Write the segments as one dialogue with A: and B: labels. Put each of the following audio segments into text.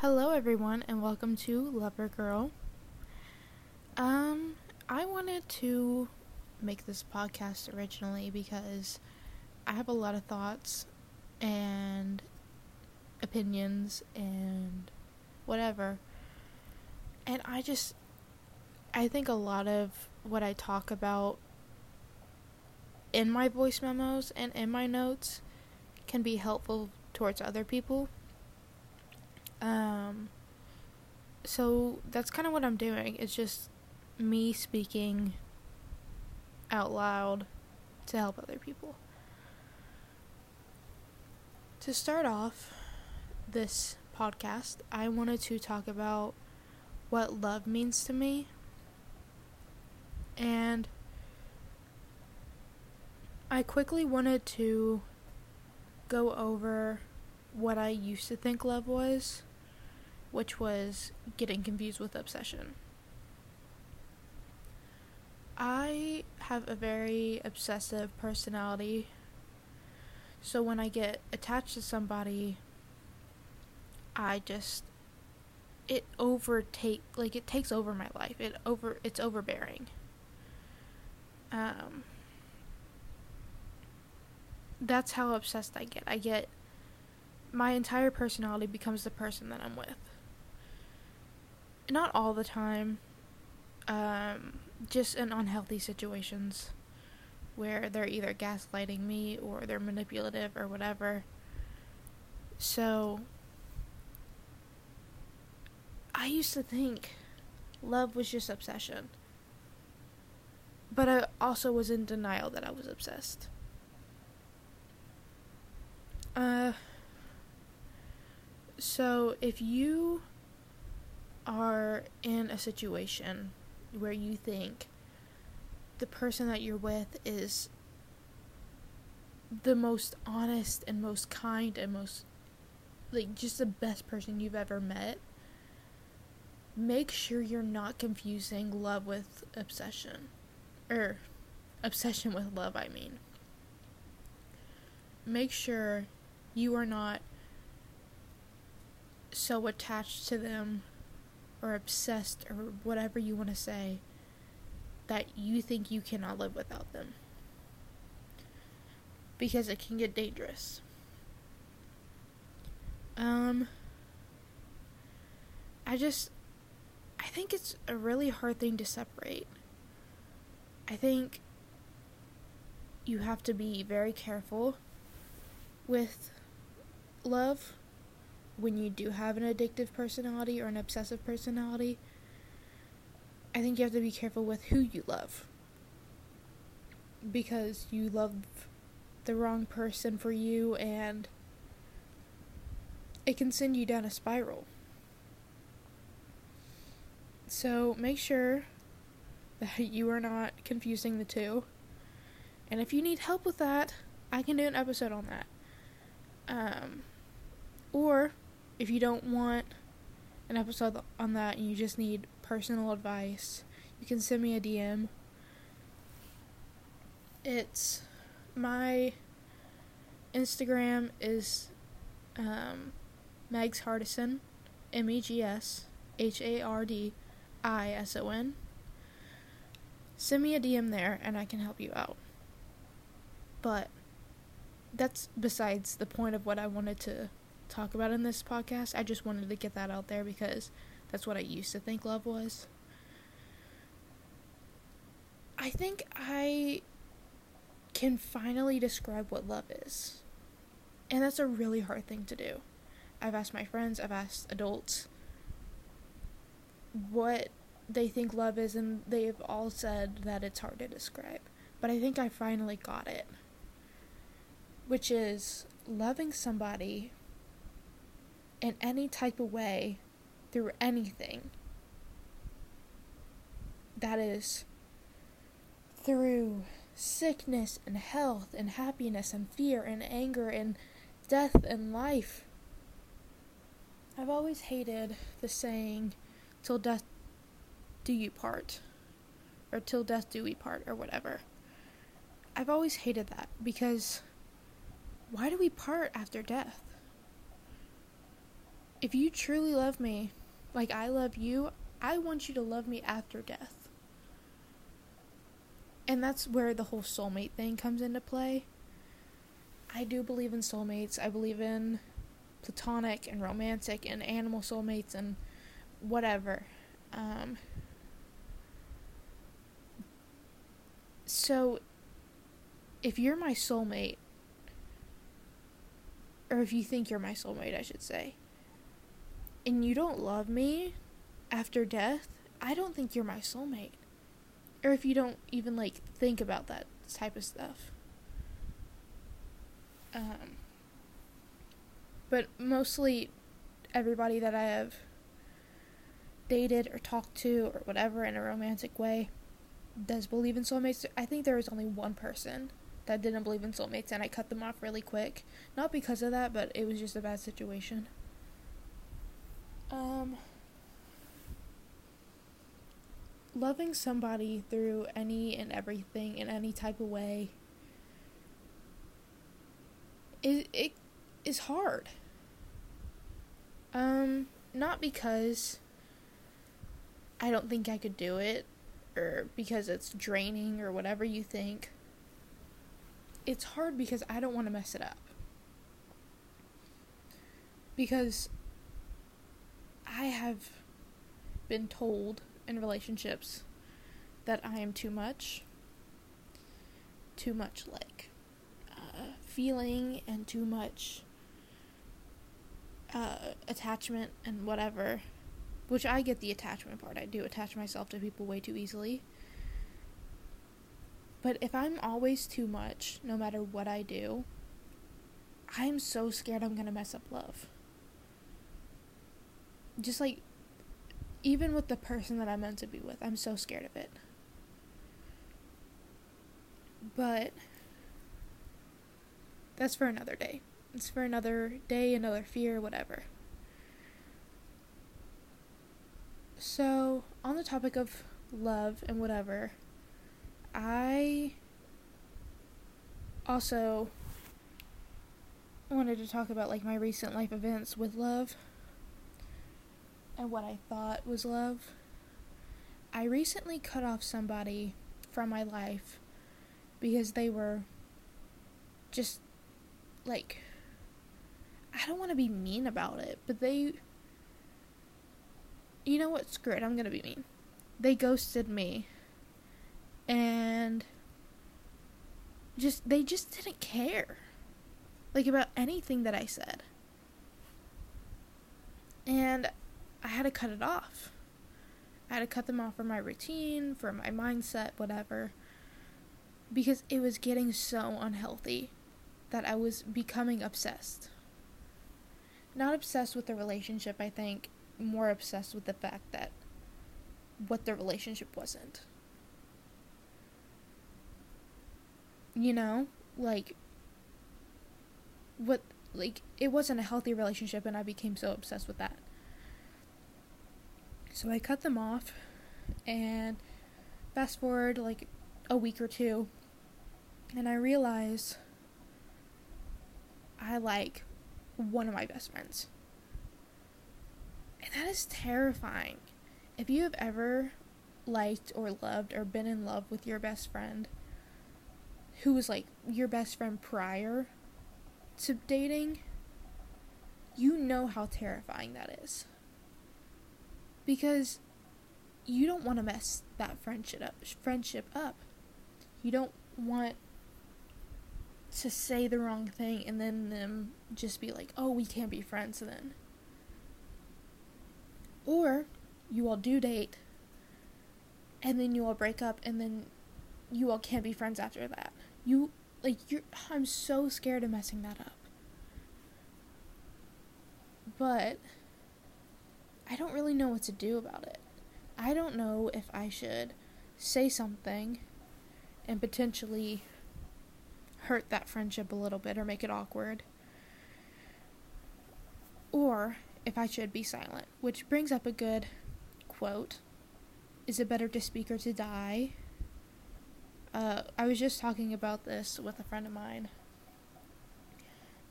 A: Hello, everyone, and welcome to Lover Girl. Um, I wanted to make this podcast originally because I have a lot of thoughts and opinions and whatever. And I just, I think a lot of what I talk about in my voice memos and in my notes can be helpful towards other people. Um, so that's kind of what I'm doing. It's just me speaking out loud to help other people. To start off this podcast, I wanted to talk about what love means to me. And I quickly wanted to go over what I used to think love was, which was getting confused with obsession. I have a very obsessive personality. So when I get attached to somebody, I just it overtake like it takes over my life. It over it's overbearing. Um that's how obsessed I get. I get my entire personality becomes the person that I'm with. Not all the time. Um, just in unhealthy situations where they're either gaslighting me or they're manipulative or whatever. So I used to think love was just obsession. But I also was in denial that I was obsessed. Uh, so if you are in a situation where you think the person that you're with is the most honest and most kind and most like just the best person you've ever met make sure you're not confusing love with obsession or obsession with love i mean. Make sure you are not so attached to them or obsessed or whatever you want to say that you think you cannot live without them. Because it can get dangerous. Um I just I think it's a really hard thing to separate. I think you have to be very careful with love when you do have an addictive personality or an obsessive personality. I think you have to be careful with who you love. Because you love the wrong person for you and it can send you down a spiral. So make sure that you are not confusing the two. And if you need help with that, I can do an episode on that. Um, or if you don't want an episode on that and you just need personal advice, you can send me a DM. It's my Instagram is um, Megs Hardison, M E G S H A R D I S O N. Send me a DM there and I can help you out. But that's besides the point of what I wanted to talk about in this podcast. I just wanted to get that out there because that's what I used to think love was. I think I can finally describe what love is. And that's a really hard thing to do. I've asked my friends, I've asked adults what they think love is, and they've all said that it's hard to describe. But I think I finally got it. Which is loving somebody in any type of way through anything. That is through sickness and health and happiness and fear and anger and death and life. I've always hated the saying, till death do you part, or till death do we part, or whatever. I've always hated that because why do we part after death? If you truly love me, like I love you, I want you to love me after death. And that's where the whole soulmate thing comes into play. I do believe in soulmates. I believe in platonic and romantic and animal soulmates and whatever. Um, so, if you're my soulmate, or if you think you're my soulmate, I should say, and you don't love me after death, I don't think you're my soulmate. Or if you don't even like think about that type of stuff. Um, but mostly everybody that I have dated or talked to or whatever in a romantic way does believe in soulmates. I think there was only one person that didn't believe in soulmates and I cut them off really quick. Not because of that, but it was just a bad situation. Um loving somebody through any and everything in any type of way it, it is hard. Um, not because I don't think I could do it or because it's draining or whatever you think. It's hard because I don't want to mess it up. Because I have been told in relationships that I am too much. Too much like uh, feeling and too much uh, attachment and whatever. Which I get the attachment part. I do attach myself to people way too easily. But if I'm always too much, no matter what I do, I'm so scared I'm gonna mess up love. Just like, even with the person that I'm meant to be with, I'm so scared of it. But that's for another day. It's for another day, another fear, whatever. So, on the topic of love and whatever, I also wanted to talk about like my recent life events with love and what I thought was love. I recently cut off somebody from my life because they were just like I don't want to be mean about it, but they you know what? Screw it. I'm going to be mean. They ghosted me. And just they just didn't care. Like about anything that I said. And I had to cut it off. I had to cut them off from my routine, from my mindset, whatever. Because it was getting so unhealthy that I was becoming obsessed. Not obsessed with the relationship, I think, more obsessed with the fact that what the relationship wasn't. You know? Like, what, like, it wasn't a healthy relationship, and I became so obsessed with that. So I cut them off, and fast forward like a week or two, and I realize I like one of my best friends. And that is terrifying. If you have ever liked or loved or been in love with your best friend who was like your best friend prior to dating, you know how terrifying that is. Because you don't want to mess that friendship up, friendship up. You don't want to say the wrong thing and then them just be like, oh, we can't be friends then. Or you all do date and then you all break up and then you all can't be friends after that. You, like, you're, I'm so scared of messing that up. But I don't really know what to do about it. I don't know if I should say something and potentially hurt that friendship a little bit or make it awkward. Or if I should be silent, which brings up a good quote Is it better to speak or to die? Uh, I was just talking about this with a friend of mine,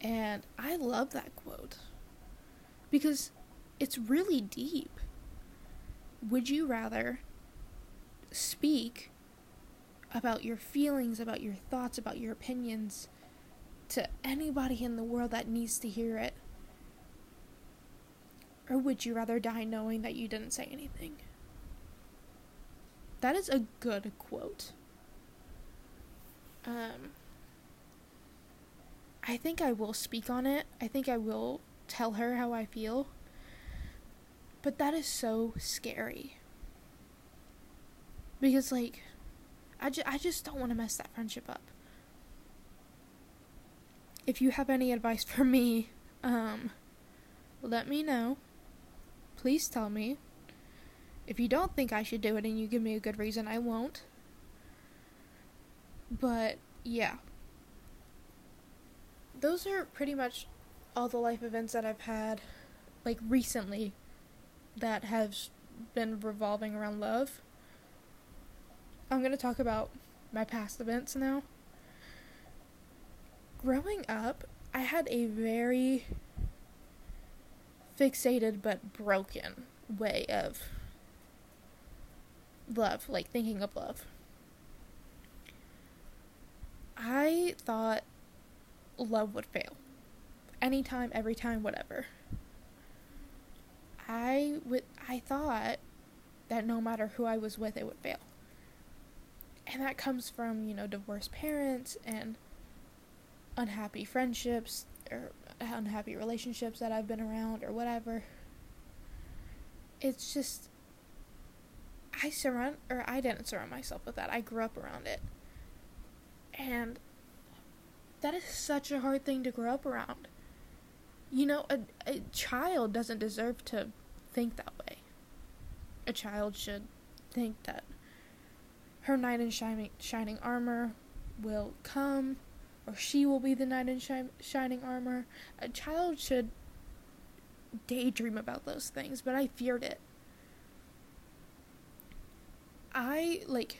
A: and I love that quote. Because it's really deep. Would you rather speak about your feelings, about your thoughts, about your opinions to anybody in the world that needs to hear it? Or would you rather die knowing that you didn't say anything? That is a good quote. Um, I think I will speak on it. I think I will tell her how I feel. But that is so scary. Because, like, I, ju- I just don't want to mess that friendship up. If you have any advice for me, um, let me know. Please tell me. If you don't think I should do it and you give me a good reason, I won't. But, yeah. Those are pretty much all the life events that I've had, like, recently, that has been revolving around love. I'm going to talk about my past events now. Growing up, I had a very fixated but broken way of love, like thinking of love. I thought love would fail. Anytime, every time, whatever. I would I thought that no matter who I was with it would fail. And that comes from, you know, divorced parents and unhappy friendships or unhappy relationships that I've been around or whatever. It's just I surround or I didn't surround myself with that. I grew up around it. And that is such a hard thing to grow up around. Know, a, a child doesn't deserve to think that way. A child should think that her knight in shining, shining armor will come, or she will be the knight in shi- shining armor. A child should daydream about those things, but I feared it. I like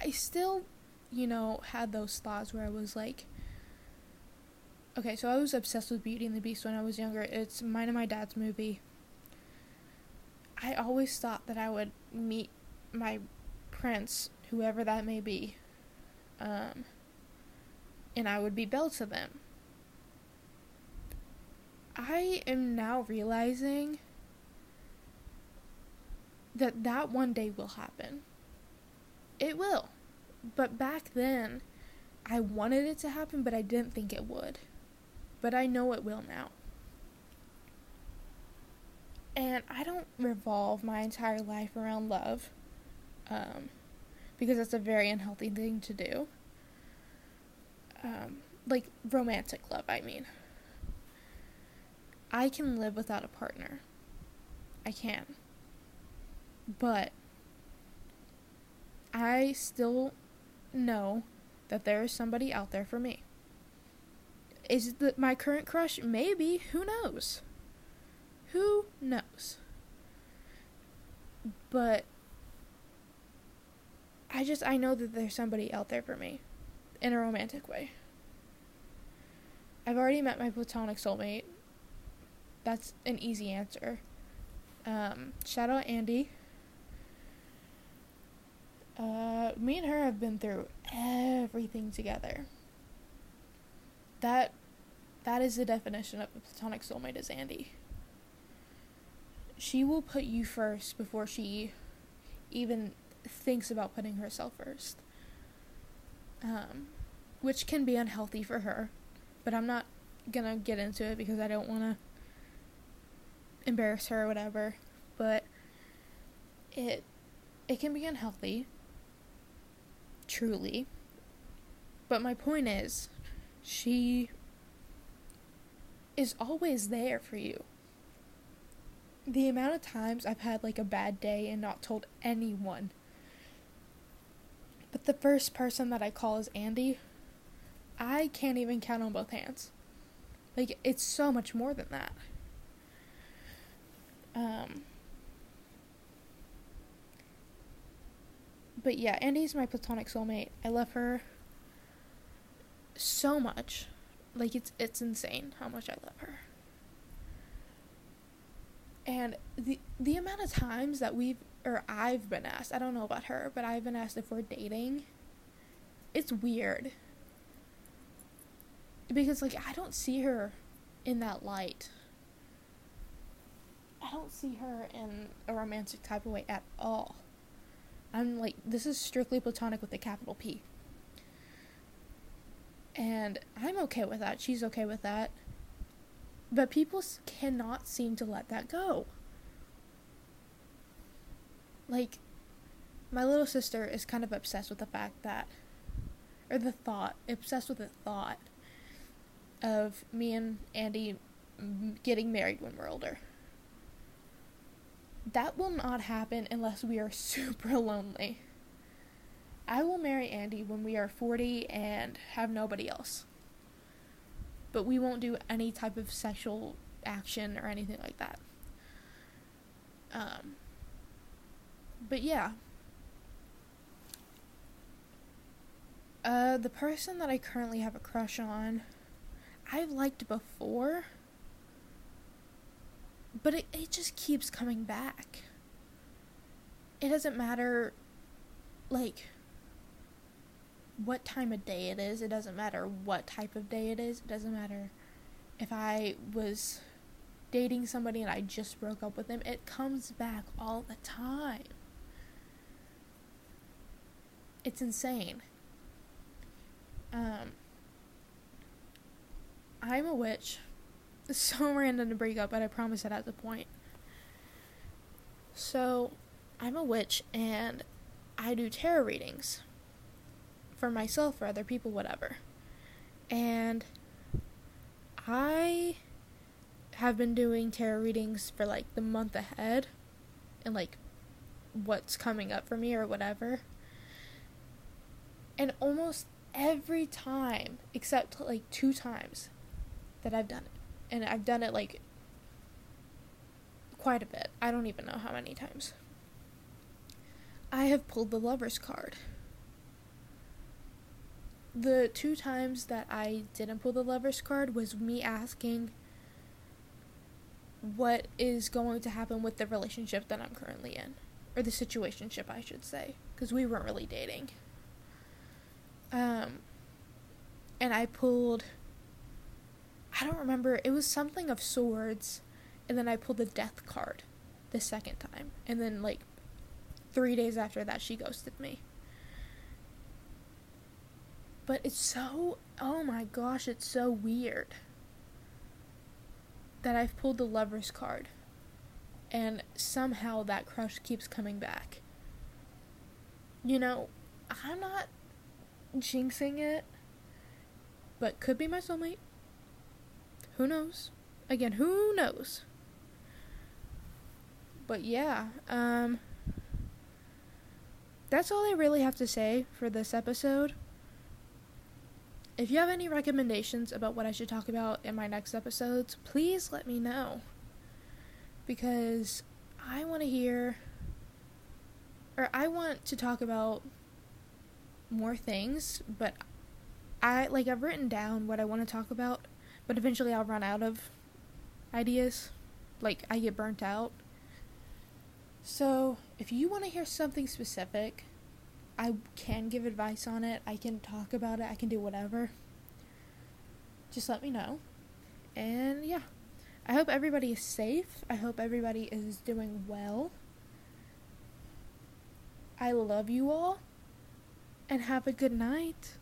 A: I still, you know, had those thoughts where I was like Okay, so I was obsessed with Beauty and the Beast when I was younger. It's mine and my dad's movie. I always thought that I would meet my prince, whoever that may be, um, and I would be Belle to them. I am now realizing that that one day will happen. It will. But back then, I wanted it to happen, but I didn't think it would. But I know it will now. And I don't revolve my entire life around love, um, because that's a very unhealthy thing to do. Um, like romantic love, I mean. I can live without a partner. I can. But I still know that there is somebody out there for me. Is it my current crush? Maybe. Who knows? Who knows? But I just I know that there's somebody out there for me in a romantic way. I've already met my platonic soulmate. That's an easy answer. Um, shout out Andy. Uh, me and her have been through everything together. That that is the definition of a platonic soulmate is Andy. She will put you first before she even thinks about putting herself first. Um, which can be unhealthy for her, but I'm not gonna get into it because I don't want to embarrass her or whatever. But it it can be unhealthy, truly. But my point is, she is always there for you. The amount of times I've had like a bad day and not told anyone. But the first person that I call is Andy. I can't even count on both hands. Like it's so much more than that. Um But yeah, Andy's my platonic soulmate. I love her so much. Like it's it's insane how much I love her. And the the amount of times that we've or I've been asked, I don't know about her, but I've been asked if we're dating. It's weird. Because like I don't see her in that light. I don't see her in a romantic type of way at all. I'm like this is strictly platonic with a capital P. And I'm okay with that. She's okay with that. But people cannot seem to let that go. Like, my little sister is kind of obsessed with the fact that, or the thought, obsessed with the thought of me and Andy getting married when we're older. That will not happen unless we are super lonely. I will marry Andy when we are 40 and have nobody else. But we won't do any type of sexual action or anything like that. Um, but yeah. Uh, the person that I currently have a crush on, I've liked before, but it, it just keeps coming back. It doesn't matter, like, what time of day it is. It doesn't matter what type of day it is. It doesn't matter if I was dating somebody and I just broke up with them. It comes back all the time. It's insane. Um, I'm a witch. So random to break up, but I promise it has a point. So, I'm a witch and I do tarot readings for myself, for other people, whatever. And I have been doing tarot readings for like the month ahead and like what's coming up for me or whatever. And almost every time, except like two times that I've done it, and I've done it like quite a bit. I don't even know how many times. I have pulled the lover's card the two times that I didn't pull the lover's card was me asking what is going to happen with the relationship that I'm currently in or the situationship I should say because we weren't really dating. Um and I pulled I don't remember it was something of swords and then I pulled the death card the second time and then like 3 days after that she ghosted me but it's so, oh my gosh, it's so weird that I've pulled the lover's card and somehow that crush keeps coming back. You know, I'm not jinxing it, but could be my soulmate. Who knows? Again, who knows? But yeah, um, that's all I really have to say for this episode. If you have any recommendations about what I should talk about in my next episodes, please let me know. Because I want to hear, or I want to talk about more things, but I, like, I've written down what I want to talk about, but eventually I'll run out of ideas. Like, I get burnt out. So, if you want to hear something specific, I can give advice on it. I can talk about it. I can do whatever. Just let me know. And yeah. I hope everybody is safe. I hope everybody is doing well. I love you all. And have a good night.